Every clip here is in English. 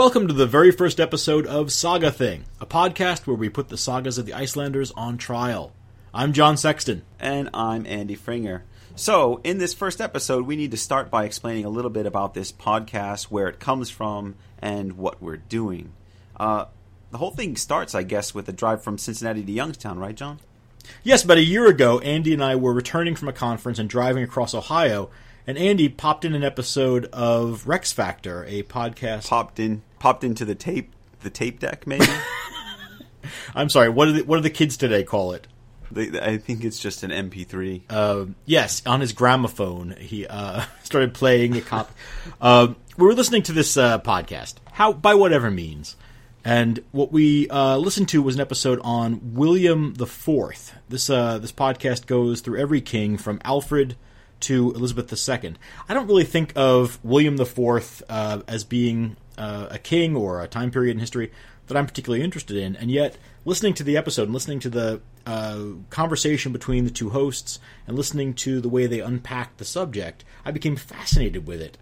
Welcome to the very first episode of Saga Thing, a podcast where we put the sagas of the Icelanders on trial. I'm John Sexton. And I'm Andy Pfrimmer. So, in this first episode, we need to start by explaining a little bit about this podcast, where it comes from, and what we're doing. Uh, the whole thing starts, I guess, with a drive from Cincinnati to Youngstown, right, John? Yes, about a year ago, Andy and I were returning from a conference and driving across Ohio and Andy popped in an episode of Rex Factor, a podcast. Popped in, popped into the tape, the tape deck, maybe. I'm sorry. What do the, what do the kids today call it? They, I think it's just an MP3. Uh, yes, on his gramophone, he uh, started playing a cop. uh, we were listening to this uh, podcast, how by whatever means, and what we uh, listened to was an episode on William the Fourth. This uh, this podcast goes through every king from Alfred to Elizabeth II. I don't really think of William IV uh, as being uh, a king or a time period in history that I'm particularly interested in, and yet listening to the episode and listening to the uh, conversation between the two hosts and listening to the way they unpacked the subject, I became fascinated with it.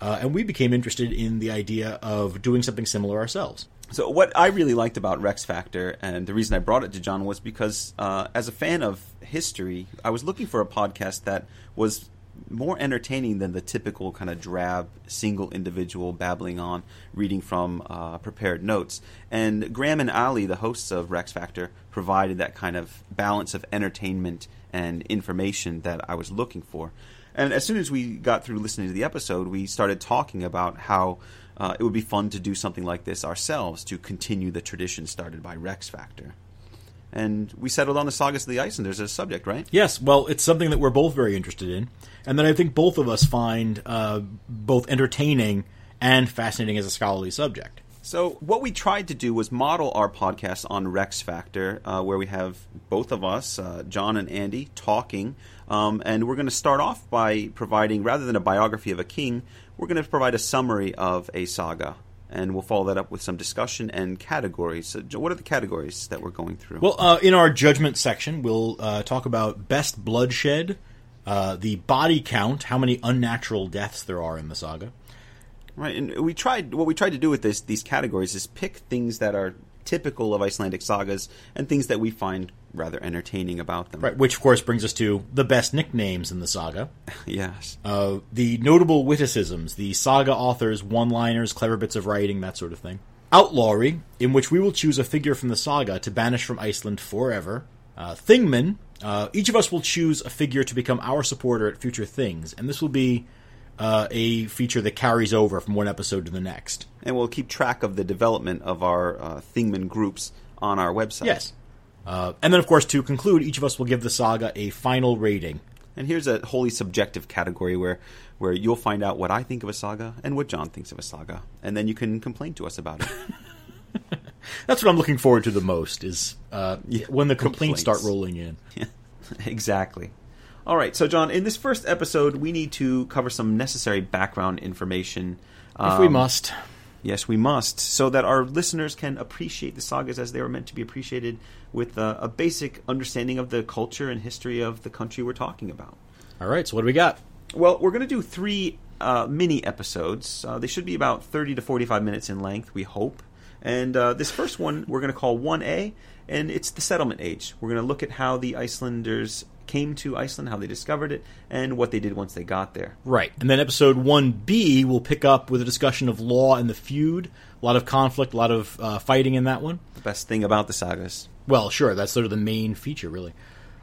Uh, and we became interested in the idea of doing something similar ourselves. So, what I really liked about Rex Factor, and the reason I brought it to John, was because uh, as a fan of history, I was looking for a podcast that was more entertaining than the typical kind of drab single individual babbling on, reading from uh, prepared notes. And Graham and Ali, the hosts of Rex Factor, provided that kind of balance of entertainment and information that I was looking for. And as soon as we got through listening to the episode, we started talking about how uh, it would be fun to do something like this ourselves to continue the tradition started by Rex Factor and we settled on the sagas of the Icelanders as a subject, right? Yes. Well, it's something that we're both very interested in, and that I think both of us find uh, both entertaining and fascinating as a scholarly subject. So, what we tried to do was model our podcast on Rex Factor, uh, where we have both of us, uh, John and Andy, talking. Um, and we're going to start off by providing, rather than a biography of a king, we're going to provide a summary of a saga and we'll follow that up with some discussion and categories. So, what are the categories that we're going through? Well, uh, in our judgment section, we'll uh, talk about best bloodshed, uh, the body count, how many unnatural deaths there are in the saga. Right, and we tried. What we tried to do with this these categories is pick things that are typical of Icelandic sagas and things that we find rather entertaining about them. Right, which of course brings us to the best nicknames in the saga. yes. Uh, the notable witticisms, the saga authors' one-liners, clever bits of writing, that sort of thing. Outlawry, in which we will choose a figure from the saga to banish from Iceland forever. Uh, Thingman, uh, each of us will choose a figure to become our supporter at future things, and this will be uh, a feature that carries over from one episode to the next. And we'll keep track of the development of our uh, Thingman groups on our website. Yes. Uh, and then, of course, to conclude, each of us will give the saga a final rating. And here's a wholly subjective category where, where you'll find out what I think of a saga and what John thinks of a saga, and then you can complain to us about it. That's what I'm looking forward to the most is uh, yeah, when the complaints, complaints start rolling in. Yeah, exactly. All right, so John, in this first episode, we need to cover some necessary background information. If um, we must. Yes, we must, so that our listeners can appreciate the sagas as they were meant to be appreciated with a, a basic understanding of the culture and history of the country we're talking about. All right, so what do we got? Well, we're going to do three uh, mini episodes. Uh, they should be about 30 to 45 minutes in length, we hope. And uh, this first one we're going to call 1A, and it's the settlement age. We're going to look at how the Icelanders came to Iceland, how they discovered it, and what they did once they got there. Right. And then episode 1B will pick up with a discussion of law and the feud. A lot of conflict, a lot of uh, fighting in that one. The best thing about the sagas. Well, sure. That's sort of the main feature, really.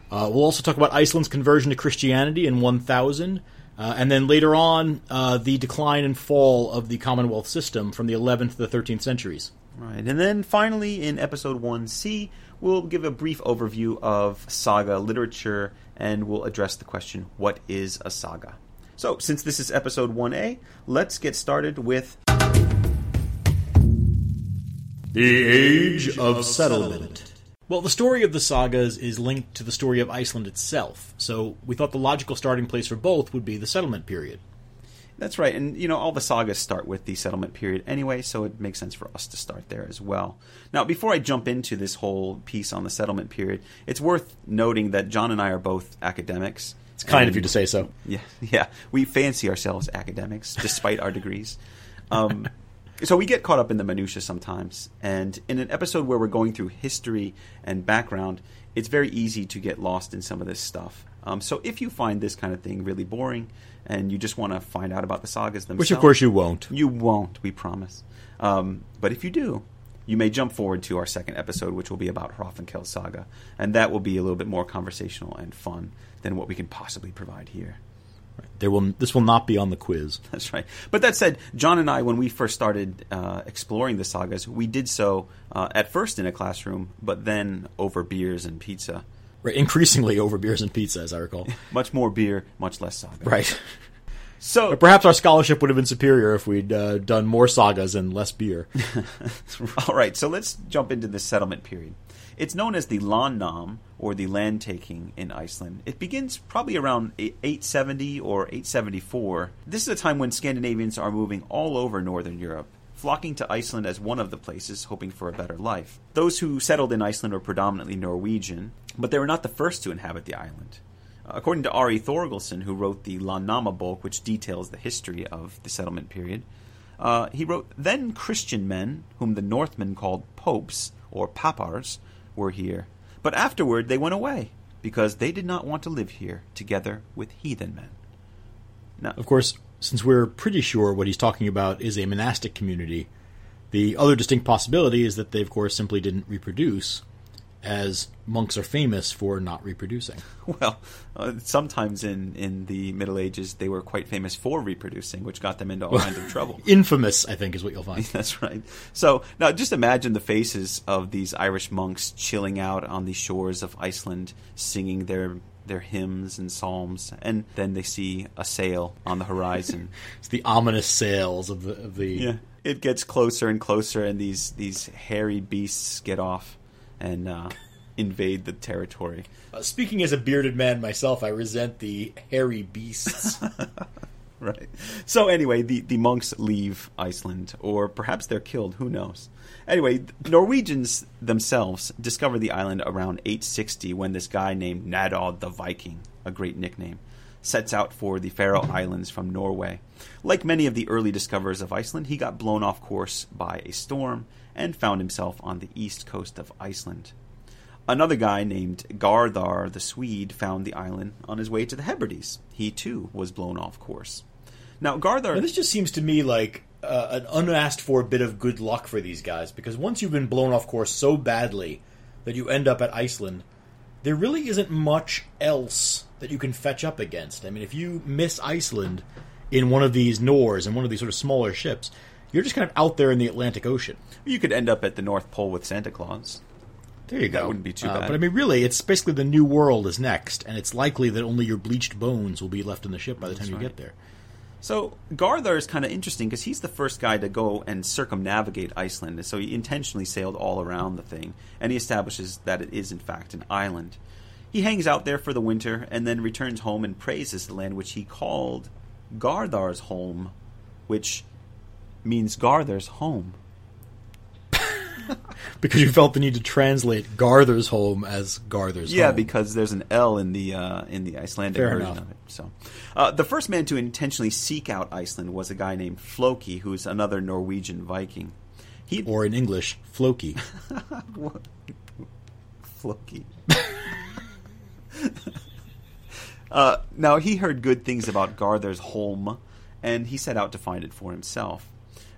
Uh, we'll also talk about Iceland's conversion to Christianity in 1000. Uh, and then later on, uh, the decline and fall of the Commonwealth system from the 11th to the 13th centuries. Right. And then finally, in episode 1C, we'll give a brief overview of saga literature and we'll address the question what is a saga? So, since this is episode 1A, let's get started with The Age of Settlement. Well, the story of the sagas is linked to the story of Iceland itself, so we thought the logical starting place for both would be the settlement period. That's right, and you know all the sagas start with the settlement period anyway, so it makes sense for us to start there as well. Now, before I jump into this whole piece on the settlement period, it's worth noting that John and I are both academics. It's kind and, of you to say so. Yeah, yeah, we fancy ourselves academics despite our degrees. Um, So we get caught up in the minutia sometimes, and in an episode where we're going through history and background, it's very easy to get lost in some of this stuff. Um, so if you find this kind of thing really boring, and you just want to find out about the sagas themselves, Which, of course, you won't. you won't, we promise. Um, but if you do, you may jump forward to our second episode, which will be about Hrafnkel's saga, and that will be a little bit more conversational and fun than what we can possibly provide here. There will this will not be on the quiz. That's right. But that said, John and I, when we first started uh, exploring the sagas, we did so uh, at first in a classroom, but then over beers and pizza. Right, increasingly over beers and pizza, as I recall. Much more beer, much less saga. right. So But perhaps our scholarship would have been superior if we'd uh, done more sagas and less beer. All right, so let's jump into the settlement period. It's known as the Landnam, or the land taking in Iceland. It begins probably around 870 or 874. This is a time when Scandinavians are moving all over northern Europe, flocking to Iceland as one of the places, hoping for a better life. Those who settled in Iceland were predominantly Norwegian, but they were not the first to inhabit the island. According to Ari Thorgilsson, who wrote the Landnama Bok, which details the history of the settlement period, uh, he wrote, Then Christian men, whom the Northmen called popes, or papars, were here. But afterward they went away, because they did not want to live here together with heathen men. Now, Of course, since we're pretty sure what he's talking about is a monastic community, the other distinct possibility is that they, of course, simply didn't reproduce, as monks are famous for not reproducing. well, uh, sometimes in, in the Middle Ages they were quite famous for reproducing, which got them into all kinds of trouble. Infamous, I think, is what you'll find. That's right. So now just imagine the faces of these Irish monks chilling out on the shores of Iceland, singing their their hymns and psalms, and then they see a sail on the horizon. It's the ominous sails of the of the. yeah, it gets closer and closer, and these these hairy beasts get off and uh, invade the territory. Uh, speaking as a bearded man myself, I resent the hairy beasts. Right. So anyway, the, the monks leave Iceland, or perhaps they're killed. Who knows? Anyway, Norwegians themselves discover the island around 860 when this guy named Nadod the Viking, a great nickname, sets out for the Faroe Islands from Norway. Like many of the early discoverers of Iceland, he got blown off course by a storm and found himself on the east coast of Iceland. Another guy named Gardar the Swede found the island on his way to the Hebrides. He too was blown off course. Now Gardar, Now, this just seems to me like uh, an unasked for bit of good luck for these guys because once you've been blown off course so badly that you end up at Iceland, there really isn't much else that you can fetch up against. I mean, if you miss Iceland in one of these knarrs and one of these sort of smaller ships, you're just kind of out there in the Atlantic Ocean. you could end up at the North Pole with Santa Claus. There you That go. wouldn't be too Uh, bad. But I mean, really, it's basically the New World is next, and it's likely that only your bleached bones will be left in the ship by the time you right. get there. So Garthar is kind of interesting because he's the first guy to go and circumnavigate Iceland. So he intentionally sailed all around the thing, and he establishes that it is in fact an island. He hangs out there for the winter and then returns home and praises the land which he called Garthar's home, which means Garther's home. Because you felt the need to translate Garther's home as Garther's home. Yeah, home. because there's an L in the uh, in the Icelandic Fair version enough. of it. So, uh, the first man to intentionally seek out Iceland was a guy named Floki, who's another Norwegian Viking. He or in English, Floki. Floki. uh, now he heard good things about Garther's home, and he set out to find it for himself.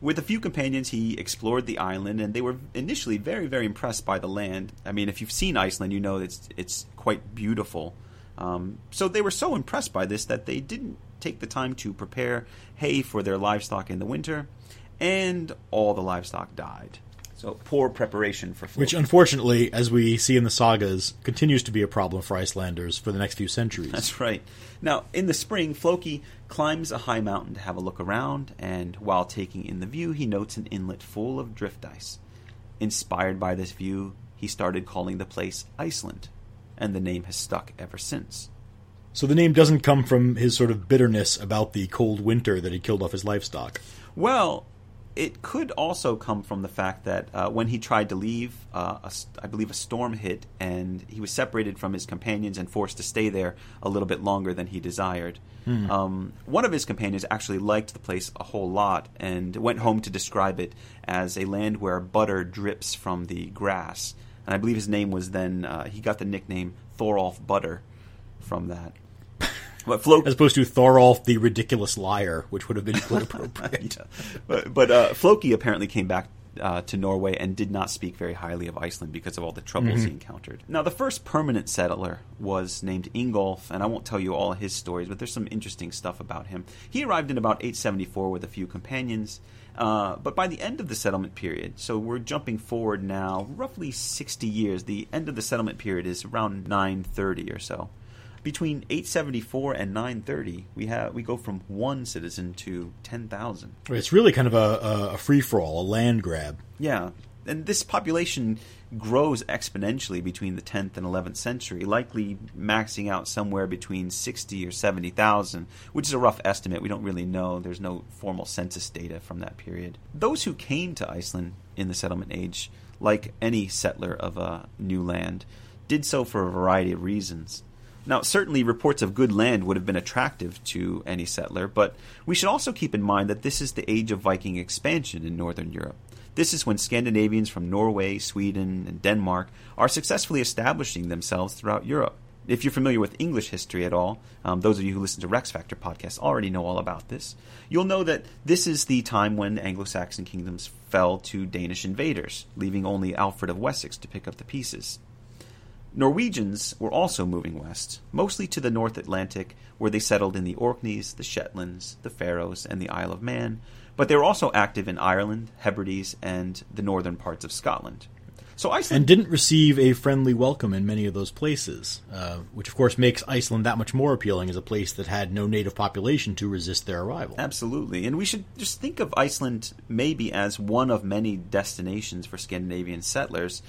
With a few companions, he explored the island, and they were initially very, very impressed by the land. I mean, if you've seen Iceland, you know it's it's quite beautiful. Um, so they were so impressed by this that they didn't take the time to prepare hay for their livestock in the winter, and all the livestock died. So poor preparation for Which, unfortunately, as we see in the sagas, continues to be a problem for Icelanders for the next few centuries. That's right. Now, in the spring, Floki climbs a high mountain to have a look around, and while taking in the view, he notes an inlet full of drift ice. Inspired by this view, he started calling the place Iceland, and the name has stuck ever since. So the name doesn't come from his sort of bitterness about the cold winter that he killed off his livestock. Well, it could also come from the fact that uh, when he tried to leave, uh, a I believe a storm hit, and he was separated from his companions and forced to stay there a little bit longer than he desired. Hmm. Um, one of his companions actually liked the place a whole lot and went home to describe it as a land where butter drips from the grass. And I believe his name was then, uh, he got the nickname Thorolf Butter from that. But Flo- As opposed to Thorolf the ridiculous liar, which would have been appropriate. Yeah. But, but uh, Floki apparently came back uh, to Norway and did not speak very highly of Iceland because of all the troubles he encountered. Now, the first permanent settler was named Ingolf, and I won't tell you all his stories, but there's some interesting stuff about him. He arrived in about 874 with a few companions. Uh, but by the end of the settlement period, so we're jumping forward now roughly 60 years, the end of the settlement period is around 930 or so between 874 and 930, we have we go from one citizen to 10,000. It's really kind of a, a free for all, a land grab. Yeah, and this population grows exponentially between the 10th and 11th century, likely maxing out somewhere between 60 or 70,000, which is a rough estimate. We don't really know. There's no formal census data from that period. Those who came to Iceland in the settlement age, like any settler of a new land, did so for a variety of reasons. Now, certainly reports of good land would have been attractive to any settler, but we should also keep in mind that this is the age of Viking expansion in Northern Europe. This is when Scandinavians from Norway, Sweden, and Denmark are successfully establishing themselves throughout Europe. If you're familiar with English history at all, um, those of you who listen to Rex Factor podcasts already know all about this. You'll know that this is the time when Anglo Saxon kingdoms fell to Danish invaders, leaving only Alfred of Wessex to pick up the pieces. Norwegians were also moving west, mostly to the North Atlantic, where they settled in the Orkneys, the Shetlands, the Faroes, and the Isle of Man, but they were also active in Ireland, Hebrides, and the northern parts of Scotland. So Iceland And didn't receive a friendly welcome in many of those places, uh, which of course makes Iceland that much more appealing as a place that had no native population to resist their arrival. Absolutely. And we should just think of Iceland maybe as one of many destinations for Scandinavian settlers.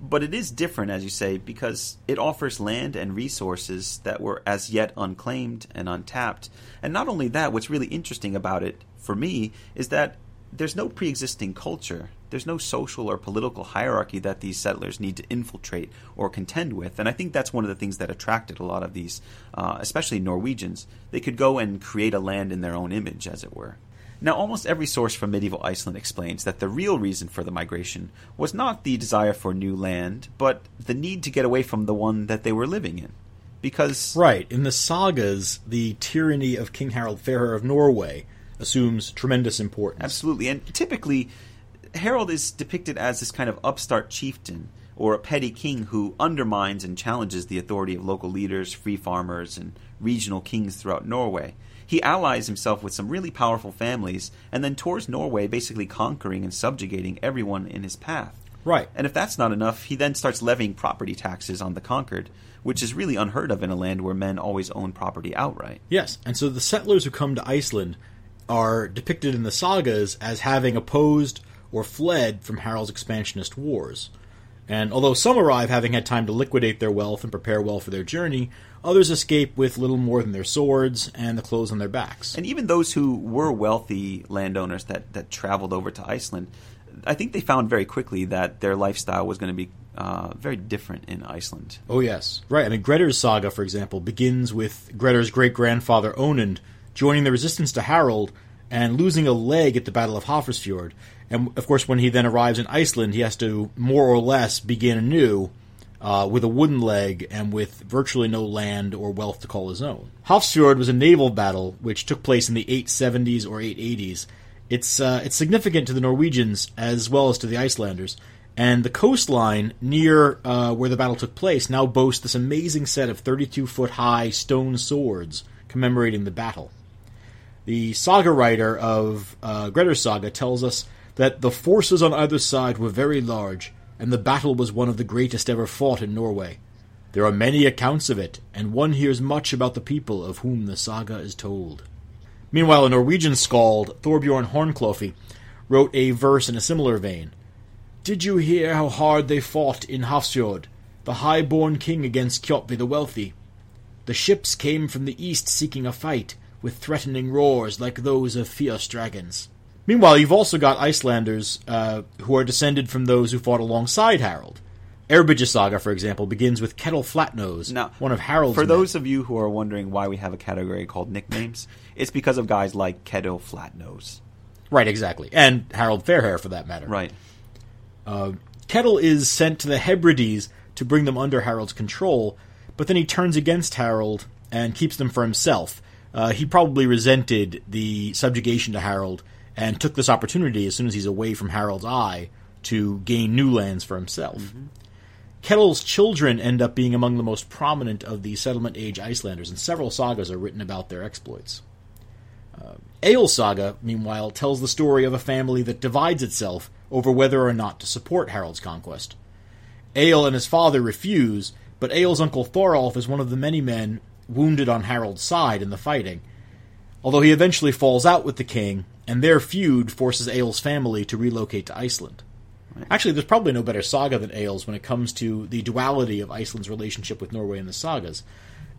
But it is different, as you say, because it offers land and resources that were as yet unclaimed and untapped. And not only that, what's really interesting about it for me is that there's no pre existing culture. There's no social or political hierarchy that these settlers need to infiltrate or contend with. And I think that's one of the things that attracted a lot of these, uh, especially Norwegians. They could go and create a land in their own image, as it were. Now, almost every source from medieval Iceland explains that the real reason for the migration was not the desire for new land, but the need to get away from the one that they were living in. Because Right. In the sagas, the tyranny of King Harald Fairhair of Norway assumes tremendous importance. Absolutely. And typically, Harold is depicted as this kind of upstart chieftain or a petty king who undermines and challenges the authority of local leaders, free farmers, and regional kings throughout Norway. He allies himself with some really powerful families and then tours Norway, basically conquering and subjugating everyone in his path. Right. And if that's not enough, he then starts levying property taxes on the conquered, which is really unheard of in a land where men always own property outright. Yes, and so the settlers who come to Iceland are depicted in the sagas as having opposed or fled from Harald's expansionist wars. And although some arrive having had time to liquidate their wealth and prepare well for their journey, others escape with little more than their swords and the clothes on their backs. And even those who were wealthy landowners that, that traveled over to Iceland, I think they found very quickly that their lifestyle was going to be uh, very different in Iceland. Oh yes, right. I mean, Grettir's saga, for example, begins with Grettir's great grandfather Onund joining the resistance to Harald and losing a leg at the Battle of Hafrsfjord. And of course, when he then arrives in Iceland, he has to more or less begin anew uh, with a wooden leg and with virtually no land or wealth to call his own. Hafrsfjord was a naval battle which took place in the 870s or 880s. It's uh, it's significant to the Norwegians as well as to the Icelanders. And the coastline near uh, where the battle took place now boasts this amazing set of 32 foot high stone swords commemorating the battle. The saga writer of uh, saga tells us that the forces on either side were very large, and the battle was one of the greatest ever fought in Norway. There are many accounts of it, and one hears much about the people of whom the saga is told. Meanwhile, a Norwegian skald, Thorbjorn Hornklofi, wrote a verse in a similar vein. Did you hear how hard they fought in Hafrsfjord, the high-born king against Kjotvi the wealthy? The ships came from the east seeking a fight, with threatening roars like those of fierce dragons. Meanwhile, you've also got Icelanders uh, who are descended from those who fought alongside Harold. Eyrbyggja saga, for example, begins with Kettle Flatnose, Now, one of Harold's For men. those of you who are wondering why we have a category called nicknames, it's because of guys like Keto Flatnose. right, exactly, and Harold Fairhair, for that matter. Right. Kettle is sent to the Hebrides to bring them under Harold's control, but then he turns against Harold and keeps them for himself. Uh, he probably resented the subjugation to Harold and took this opportunity as soon as he's away from Harold's eye to gain new lands for himself. Kettle's children end up being among the most prominent of the settlement age Icelanders, and several sagas are written about their exploits. Uh, saga, meanwhile, tells the story of a family that divides itself over whether or not to support Harold's conquest. Egil and his father refuse, but Egil's uncle Thorolf is one of the many men wounded on Harold's side in the fighting. Although he eventually falls out with the king, and their feud forces Egil's family to relocate to Iceland. Actually, there's probably no better saga than Egil's when it comes to the duality of Iceland's relationship with Norway in the sagas.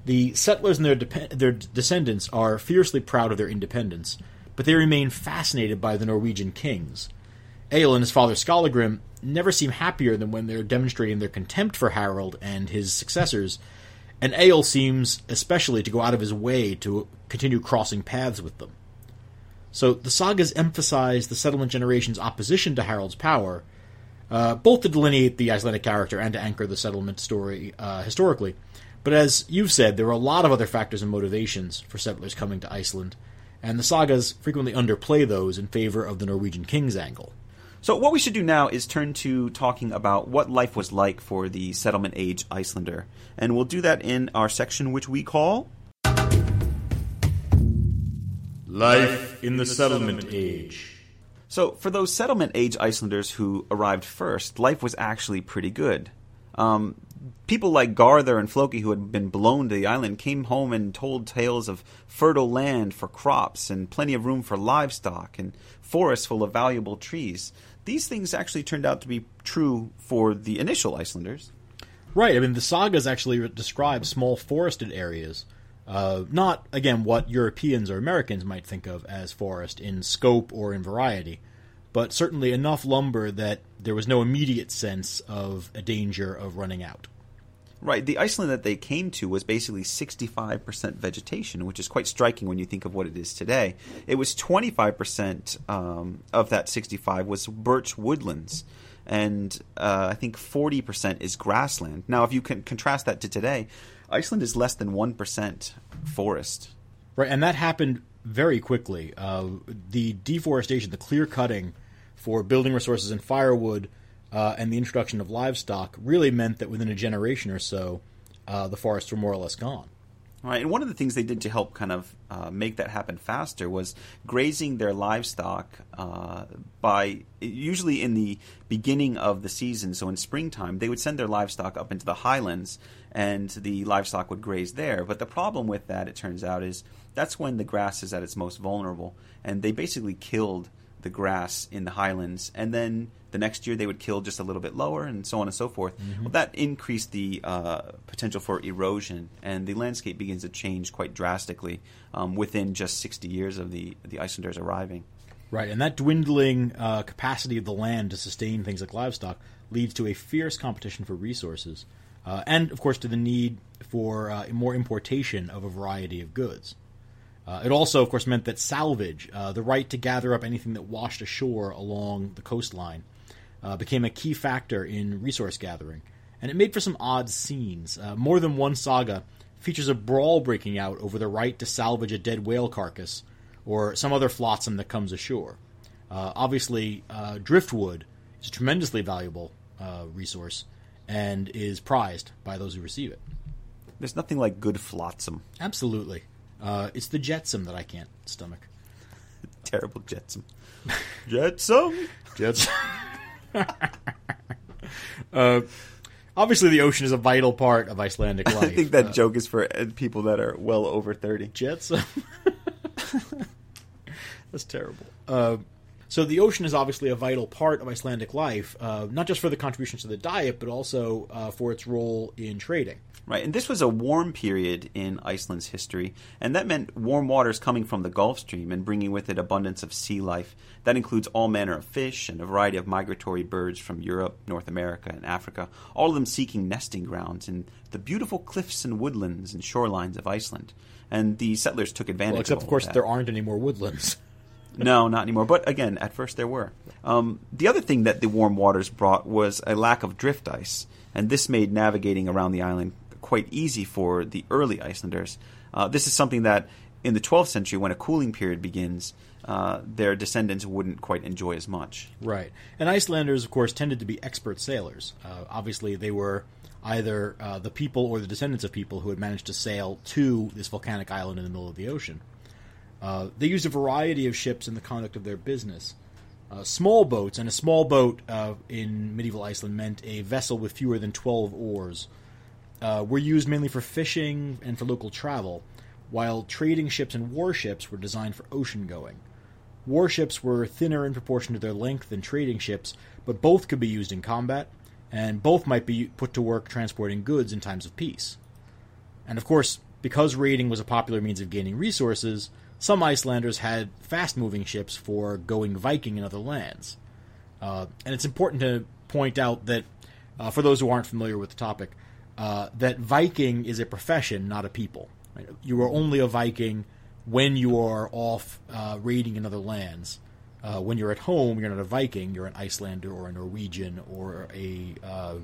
The settlers and their, dep- their descendants are fiercely proud of their independence, but they remain fascinated by the Norwegian kings. Egil and his father Skallagrim never seem happier than when they're demonstrating their contempt for Harold and his successors, and Egil seems especially to go out of his way to continue crossing paths with them. So the sagas emphasize the settlement generation's opposition to Harold's power, uh, both to delineate the Icelandic character and to anchor the settlement story uh, historically. But as you've said, there are a lot of other factors and motivations for settlers coming to Iceland, and the sagas frequently underplay those in favor of the Norwegian king's angle. So what we should do now is turn to talking about what life was like for the settlement age Icelander. And we'll do that in our section which we call Life in the settlement age. So, for those settlement age Icelanders who arrived first, life was actually pretty good. Um, people like Garther and Floki, who had been blown to the island, came home and told tales of fertile land for crops and plenty of room for livestock and forests full of valuable trees. These things actually turned out to be true for the initial Icelanders. Right. I mean, the sagas actually describe small forested areas. Uh, not, again, what Europeans or Americans might think of as forest in scope or in variety, but certainly enough lumber that there was no immediate sense of a danger of running out. Right. The Iceland that they came to was basically 65% vegetation, which is quite striking when you think of what it is today. It was 25% um, of that 65 was birch woodlands, and uh, I think 40% is grassland. Now, if you can contrast that to today, Iceland is less than 1% forest. Right, and that happened very quickly. Uh, the deforestation, the clear cutting for building resources and firewood, uh, and the introduction of livestock really meant that within a generation or so, uh, the forests were more or less gone. Right, and one of the things they did to help kind of uh, make that happen faster was grazing their livestock uh, by usually in the beginning of the season. So in springtime, they would send their livestock up into the highlands, and the livestock would graze there. But the problem with that, it turns out, is that's when the grass is at its most vulnerable, and they basically killed the grass in the highlands, and then the next year they would kill just a little bit lower, and so on and so forth. Well, that increased the uh, potential for erosion, and the landscape begins to change quite drastically um, within just 60 years of the the Icelanders arriving. Right, and that dwindling uh, capacity of the land to sustain things like livestock leads to a fierce competition for resources, uh, and of course to the need for uh, more importation of a variety of goods. Uh, it also, of course, meant that salvage, uh, the right to gather up anything that washed ashore along the coastline, uh, became a key factor in resource gathering, and it made for some odd scenes. Uh, more than one saga features a brawl breaking out over the right to salvage a dead whale carcass or some other flotsam that comes ashore. Obviously, driftwood is a tremendously valuable resource and is prized by those who receive it. There's nothing like good flotsam. Absolutely. Uh, it's the jetsam that I can't stomach. Terrible jetsam. jetsam. Jetsam. uh, obviously, the ocean is a vital part of Icelandic life. I think that Uh, joke is for uh, people that are well over 30. Jetsam. That's terrible. So the ocean is obviously a vital part of Icelandic life, uh, not just for the contributions to the diet, but also uh, for its role in trading. Right, and this was a warm period in Iceland's history, and that meant warm waters coming from the Gulf Stream and bringing with it abundance of sea life. That includes all manner of fish and a variety of migratory birds from Europe, North America, and Africa, all of them seeking nesting grounds in the beautiful cliffs and woodlands and shorelines of Iceland. And the settlers took advantage Well, except of, of course that. there aren't any more woodlands. No, not anymore. But again, at first there were. Um, the other thing that the warm waters brought was a lack of drift ice, and this made navigating around the island quite easy for the early Icelanders. Uh, this is something that in the 12th century, when a cooling period begins, uh, their descendants wouldn't quite enjoy as much. Right. And Icelanders, of course, tended to be expert sailors. Uh, obviously, they were either uh, the people or the descendants of people who had managed to sail to this volcanic island in the middle of the ocean. Uh, they used a variety of ships in the conduct of their business. Uh, small boats, and a small boat uh, in medieval Iceland meant a vessel with fewer than 12 oars, uh, were used mainly for fishing and for local travel, while trading ships and warships were designed for ocean going. Warships were thinner in proportion to their length than trading ships, but both could be used in combat, and both might be put to work transporting goods in times of peace. And of course, because raiding was a popular means of gaining resources, some Icelanders had fast moving ships for going Viking in other lands. Uh, and it's important to point out that, uh, for those who aren't familiar with the topic, uh, that Viking is a profession, not a people. Right? You are only a Viking when you are off uh, raiding in other lands. Uh, when you're at home, you're not a Viking. You're an Icelander or a Norwegian or a uh,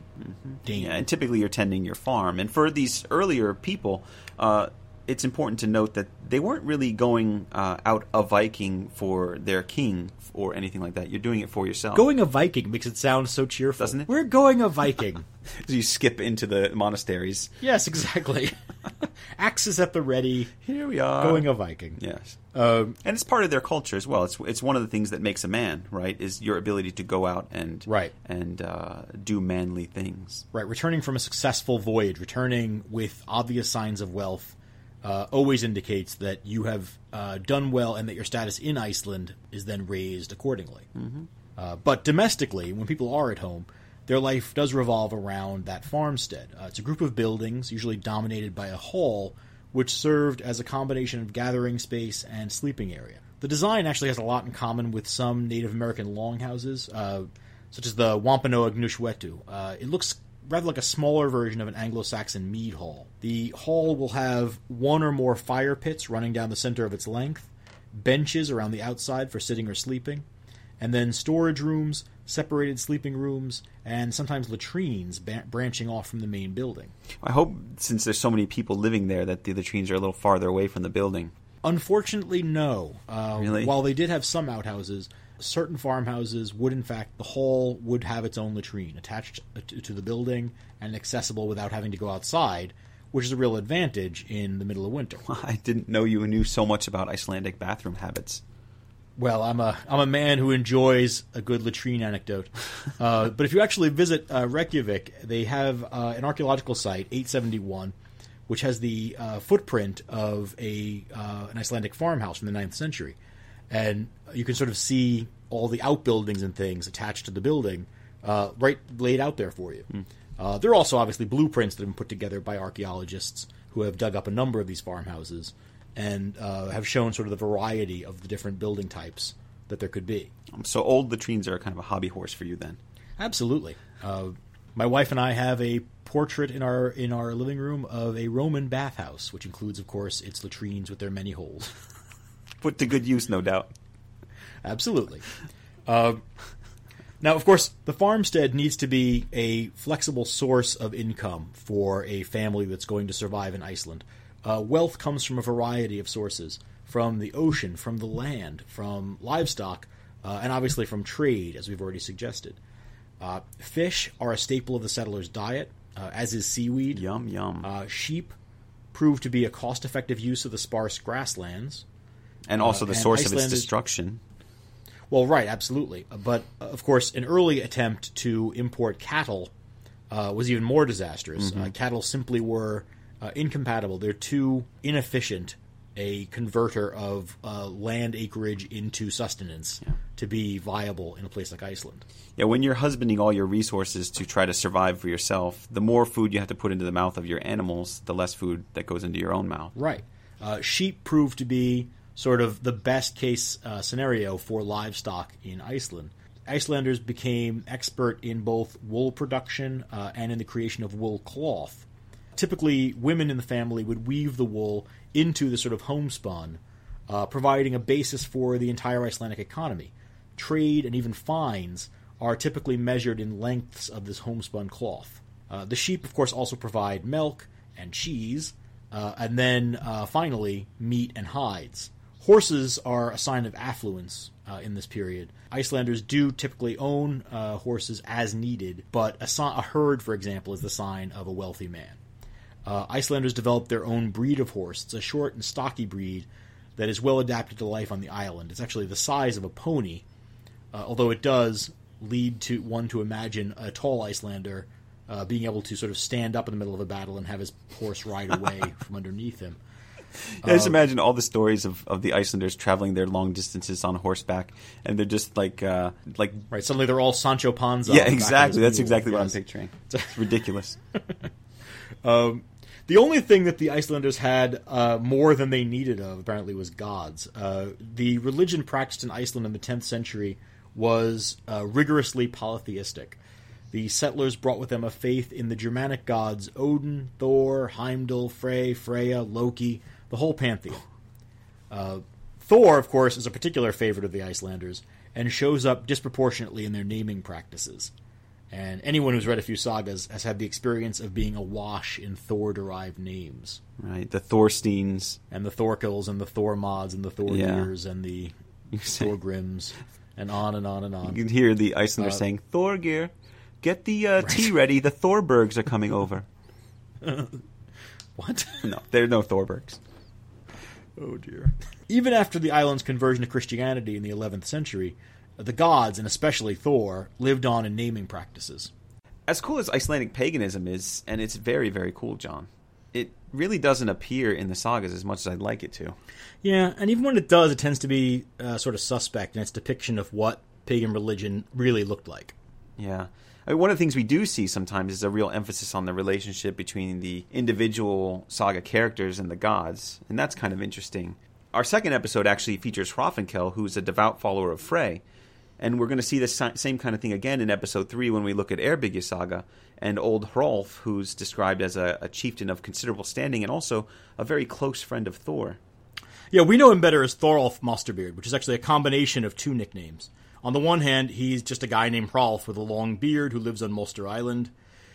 Dane. Yeah, and typically you're tending your farm. And for these earlier people, uh, it's important to note that they weren't really going uh, out a Viking for their king or anything like that. You're doing it for yourself. Going a Viking makes it sound so cheerful, Doesn't it? We're going a Viking. So you skip into the monasteries. yes, exactly. Axes at the ready. Here we are. Going a Viking. Yes. Um, And it's part of their culture as well. It's it's one of the things that makes a man, right? Is your ability to go out and Right. and uh, do manly things. right, returning from a successful voyage, returning with obvious signs of wealth, uh, always indicates that you have uh, done well and that your status in Iceland is then raised accordingly. Mm-hmm. Uh, but domestically, when people are at home, their life does revolve around that farmstead. Uh, it's a group of buildings, usually dominated by a hall, which served as a combination of gathering space and sleeping area. The design actually has a lot in common with some Native American longhouses, uh, such as the Wampanoag Nushwetu. Uh, it looks rather like a smaller version of an Anglo-Saxon mead hall. The hall will have one or more fire pits running down the center of its length, benches around the outside for sitting or sleeping, and then storage rooms, separated sleeping rooms, and sometimes latrines ba- branching off from the main building. I hope since there's so many people living there that the latrines are a little farther away from the building. Unfortunately, no. Uh, Really? While they did have some outhouses, certain farmhouses would, in fact, the hall would have its own latrine attached to the building and accessible without having to go outside, which is a real advantage in the middle of winter. I didn't know you knew so much about Icelandic bathroom habits. Well, I'm a I'm a man who enjoys a good latrine anecdote. Uh, but if you actually visit uh, Reykjavik, they have uh, an archaeological site, 871, which has the uh, footprint of a uh, an Icelandic farmhouse from the 9th century, and you can sort of see all the outbuildings and things attached to the building, uh, right laid out there for you. Uh, there are also obviously blueprints that have been put together by archaeologists who have dug up a number of these farmhouses and uh, have shown sort of the variety of the different building types that there could be. Um, So old latrines are kind of a hobby horse for you then. Absolutely. Uh, my wife and I have a portrait in our in our living room of a Roman bathhouse, which includes, of course, its latrines with their many holes. Put to good use, no doubt. Absolutely. Uh, now, of course, the farmstead needs to be a flexible source of income for a family that's going to survive in Iceland. Uh, wealth comes from a variety of sources from the ocean, from the land, from livestock, uh, and obviously from trade, as we've already suggested. Uh, fish are a staple of the settlers' diet, uh, as is seaweed. Yum yum. Uh, sheep prove to be a cost effective use of the sparse grasslands. And also the and source of its Iceland is- destruction. Well, right, absolutely. But uh, of course, an early attempt to import cattle uh, was even more disastrous. Uh, cattle simply were uh, incompatible. They're too inefficient a converter of uh, land acreage into sustenance to be viable in a place like Iceland. Yeah, when you're husbanding all your resources to try to survive for yourself, the more food you have to put into the mouth of your animals, the less food that goes into your own mouth. Right. Uh, sheep proved to be sort of the best case uh, scenario for livestock in Iceland. Icelanders became expert in both wool production uh, and in the creation of wool cloth. Typically, women in the family would weave the wool into the sort of homespun, uh, providing a basis for the entire Icelandic economy. Trade and even fines are typically measured in lengths of this homespun cloth. Uh, the sheep, of course, also provide milk and cheese, uh, and then uh, finally, meat and hides. Horses are a sign of affluence uh, in this period. Icelanders do typically own uh, horses as needed, but a, a, herd, for example, is the sign of a wealthy man. Uh, Icelanders developed their own breed of horse. It's a short and stocky breed that is well adapted to life on the island. It's actually the size of a pony, uh, although it does lead to one to imagine a tall Icelander uh, being able to sort of stand up in the middle of a battle and have his horse ride away from underneath him. Yeah, just imagine all the stories of, of the Icelanders traveling their long distances on horseback, and they're just like uh, like right. Suddenly, they're all Sancho Panza. Yeah, exactly. That's exactly what I'm picturing. It's ridiculous. um, the only thing that the Icelanders had uh, more than they needed of apparently was gods. Uh, the religion practiced in Iceland in the 10th century was uh, rigorously polytheistic. The settlers brought with them a faith in the Germanic gods Odin, Thor, Heimdall, Frey, Freya, Loki, the whole pantheon. Uh, Thor, of course, is a particular favorite of the Icelanders and shows up disproportionately in their naming practices. And anyone who's read a few sagas has had the experience of being awash in Thor derived names. Right. The Thorsteins. And the Thorkels and the Thormods and the Thorgeirs yeah. and the Thorgrims and on and on and on. You can hear the Icelanders uh, saying, Thorgeir, get the uh, right. tea ready. The Thorbergs are coming over. what? No, there are no Thorbergs. Oh, dear. Even after the island's conversion to Christianity in the 11th century, the gods, and especially Thor, lived on in naming practices. As cool as Icelandic paganism is, and it's very, very cool, John, it really doesn't appear in the sagas as much as I'd like it to. Yeah, and even when it does, it tends to be uh, sort of suspect in its depiction of what pagan religion really looked like. Yeah. I mean, one of the things we do see sometimes is a real emphasis on the relationship between the individual saga characters and the gods, and that's kind of interesting. Our second episode actually features Hrafnkel, who's a devout follower of Frey, and we're going to see the same kind of thing again in episode 3 when we look at Eyrbyggja Saga and old Hrolf, who's described as a, a, chieftain of considerable standing and also a very close friend of Thor. Yeah, we know him better as Thorolf Mosterbeard, which is actually a combination of two nicknames. On the one hand, he's just a guy named Hrolf with a long beard who lives on Moster Island.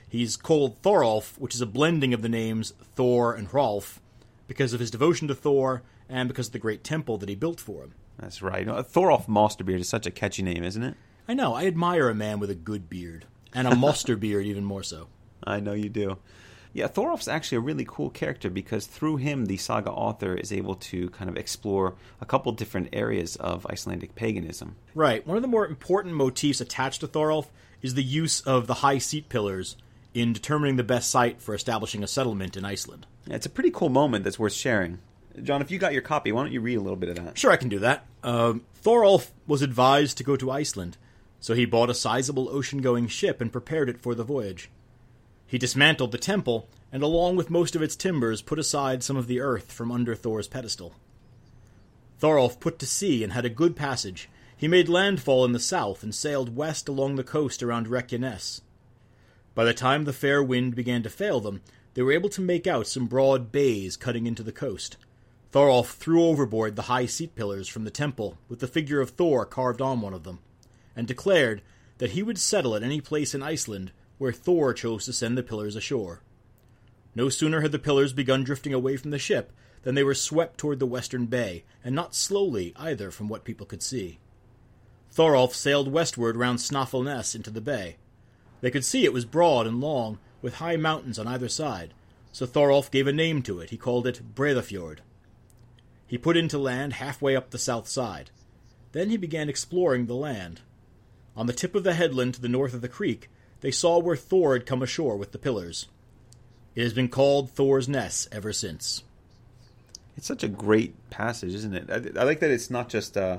He's called Thorolf, which is a blending of the names Thor and Hrolf, because of his devotion to Thor and because of the great temple that he built for him. That's right. Thorolf Mosterbeard is such a catchy name, isn't it? I know. I admire a man with a good beard, and a Moster beard even more so. I know you do. Yeah, Thorolf's actually a really cool character because through him, the saga author is able to kind of explore a couple different areas of Icelandic paganism. Right. One of the more important motifs attached to Thorolf is the use of the high seat pillars in determining the best site for establishing a settlement in Iceland. Yeah, it's a pretty cool moment that's worth sharing. John, if you got your copy, why don't you read a little bit of that? Sure, I can do that. Um, Thorolf was advised to go to Iceland, so he bought a sizable ocean going ship and prepared it for the voyage. He dismantled the temple, and along with most of its timbers, put aside some of the earth from under Thor's pedestal. Thorolf put to sea and had a good passage. He made landfall in the south and sailed west along the coast around Reykjanes. By the time the fair wind began to fail them, they were able to make out some broad bays cutting into the coast. Thorolf threw overboard the high seat pillars from the temple with the figure of Thor carved on one of them, and declared that he would settle at any place in Iceland where Thor chose to send the pillars ashore. No sooner had the pillars begun drifting away from the ship than they were swept toward the western bay, and not slowly either from what people could see. Thorolf sailed westward round Snaefellsnes into the bay. They could see it was broad and long, with high mountains on either side, so Thorolf gave a name to it. He called it Breiðafjord. He put into land halfway up the south side. Then he began exploring the land. On the tip of the headland to the north of the creek, they saw where Thor had come ashore with the pillars. It has been called Thor's Ness ever since. It's such a great passage, isn't it? I, I like that it's not just uh,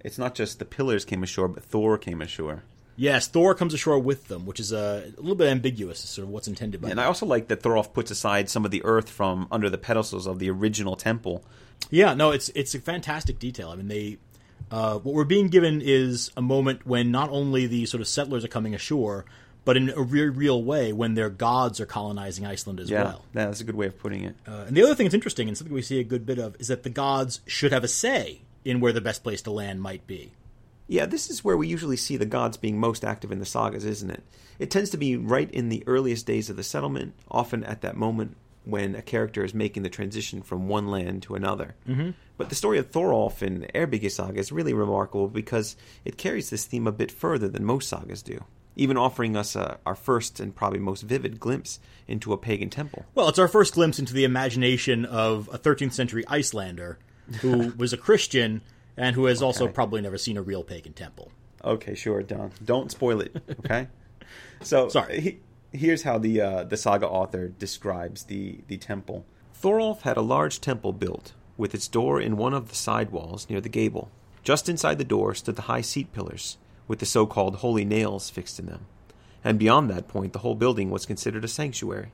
it's not just the pillars came ashore, but Thor came ashore. Yes, Thor comes ashore with them, which is uh, a little bit ambiguous as sort of what's intended by And. I also like that Thorolf puts aside some of the earth from under the pedestals of the original temple. Yeah, no, it's it's a fantastic detail. I mean, they uh, what we're being given is a moment when not only the sort of settlers are coming ashore, but in a real, real way when their gods are colonizing Iceland as Yeah, well. yeah, that's a good way of putting it. Uh, and the other thing that's interesting, and something we see a good bit of, is that the gods should have a say in where the best place to land might be. Yeah, this is where we usually see the gods being most active in the sagas, isn't it? It tends to be right in the earliest days of the settlement, often at that moment when a character is making the transition from one land to another. Mm-hmm. But the story of Thorolf in Eyrbyggja saga is really remarkable because it carries this theme a bit further than most sagas do, even offering us uh, our first and probably most vivid glimpse into a pagan temple. Well, it's our first glimpse into the imagination of a 13th century Icelander who was a Christian and who has also probably never seen a real pagan temple. Okay, sure, Don. Don't spoil it. Okay. so Sorry. he- here's how the uh, the saga author describes the the temple. Thorolf had a large temple built, with its door in one of the side walls near the gable. Just inside the door stood the high seat pillars, with the so called holy nails fixed in them. And beyond that point, the whole building was considered a sanctuary.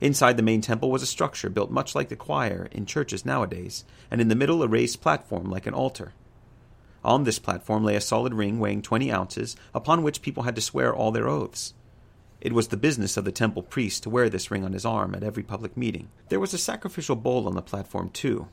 Inside the main temple was a structure built much like the choir in churches nowadays, and in the middle a raised platform like an altar. On this platform lay a solid ring weighing twenty ounces, upon which people had to swear all their oaths. It was the business of the temple priest to wear this ring on his arm at every public meeting. There was a sacrificial bowl on the platform, too,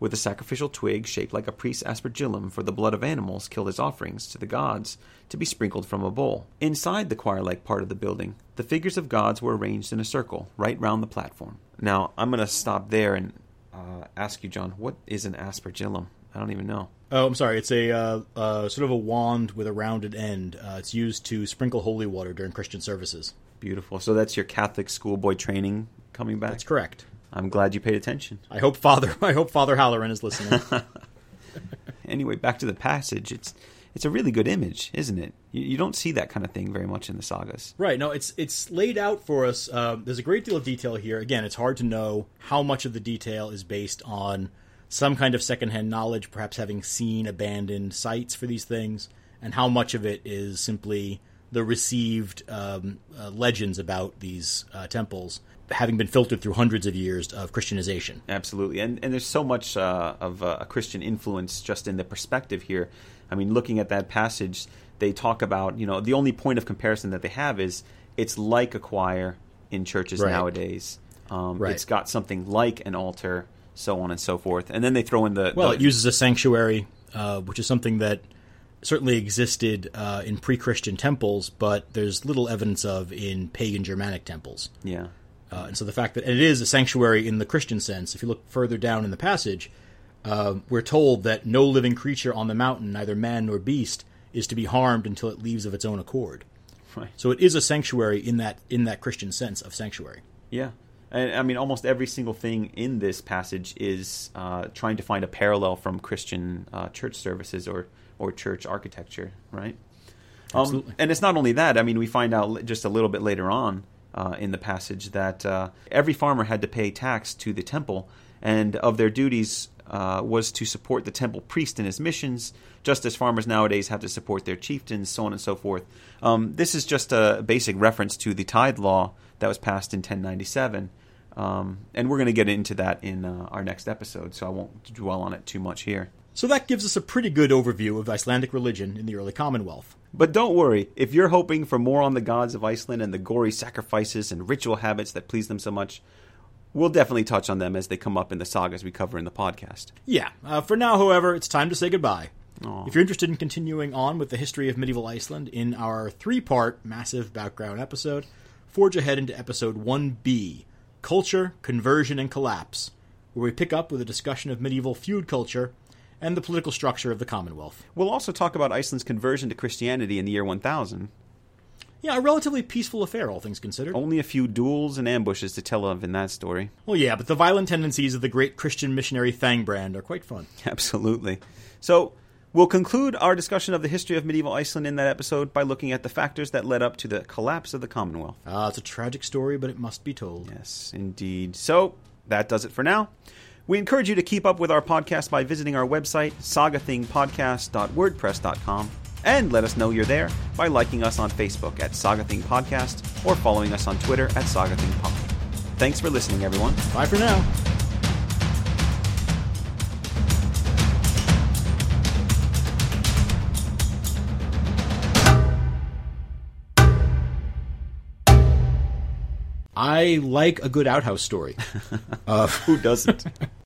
with a sacrificial twig shaped like a priest's aspergillum for the blood of animals killed as offerings to the gods to be sprinkled from a bowl. Inside the choir like part of the building, the figures of gods were arranged in a circle right round the platform. Now, I'm going to stop there and uh, ask you, John, what is an aspergillum? I don't even know. Oh, I'm sorry. It's a uh, uh, sort of a wand with a rounded end. Uh, it's used to sprinkle holy water during Christian services. Beautiful. So that's your Catholic schoolboy training coming back. That's correct. I'm glad you paid attention. I hope Father I hope Father Halloran is listening. Anyway, back to the passage. It's it's a really good image, isn't it? You, you don't see that kind of thing very much in the sagas. right. No, it's it's laid out for us. Uh, there's a great deal of detail here. Again, it's hard to know how much of the detail is based on some kind of secondhand knowledge, perhaps having seen abandoned sites for these things, and how much of it is simply the received um, uh, legends about these uh, temples having been filtered through hundreds of years of Christianization. Absolutely, and and there's so much uh, of uh, a Christian influence just in the perspective here. I mean, looking at that passage, they talk about you know the only point of comparison that they have is it's like a choir in churches Right. nowadays. Um, Right. It's got something like an altar, so on and so forth, and then they throw in the Well, the- it uses a sanctuary, uh, which is something that certainly existed uh, in pre-Christian temples, but there's little evidence of in pagan Germanic temples. yeah. Uh, and so the fact that it is a sanctuary in the Christian sense, if you look further down in the passage, uh, we're told that no living creature on the mountain, neither man nor beast, is to be harmed until it leaves of its own accord. Right. So it is a sanctuary in that in that Christian sense of sanctuary. Yeah. And I mean, almost every single thing in this passage is uh, trying to find a parallel from Christian uh, church services or, or church architecture, right? Um, Absolutely. and it's not only that. I mean, we find out just a little bit later on uh, in the passage that uh, every farmer had to pay tax to the temple, and of their duties uh, was to support the temple priest in his missions, just as farmers nowadays have to support their chieftains, so on and so forth. Um, this is just a basic reference to the tithe law that was passed in 1097. Um, and we're going to get into that in uh, our next episode, so I won't dwell on it too much here. So that gives us a pretty good overview of Icelandic religion in the early Commonwealth. But don't worry, if you're hoping for more on the gods of Iceland and the gory sacrifices and ritual habits that please them so much, we'll definitely touch on them as they come up in the sagas we cover in the podcast. Yeah. Uh, for now, however, it's time to say goodbye. Aw. If you're interested in continuing on with the history of medieval Iceland in our three part massive background episode, forge ahead into episode 1b Culture, Conversion, and Collapse, where we pick up with a discussion of medieval feud culture and the political structure of the Commonwealth. We'll also talk about Iceland's conversion to Christianity in the year 1000. Yeah, a relatively peaceful affair, all things considered. Only a few duels and ambushes to tell of in that story. Well, yeah, but the violent tendencies of the great Christian missionary Thangbrand are quite fun. Absolutely. So, we'll conclude our discussion of the history of medieval Iceland in that episode by looking at the factors that led up to the collapse of the Commonwealth. Ah, it's a tragic story, but it must be told. Yes, indeed. So that does it for now. We encourage you to keep up with our podcast by visiting our website, sagathingpodcast.wordpress.com, and let us know you're there by liking us on Facebook at Saga Thing Podcast or following us on Twitter at Saga Thing Pod. Thanks for listening, everyone. Bye for now. I like a good outhouse story. Uh, Who doesn't?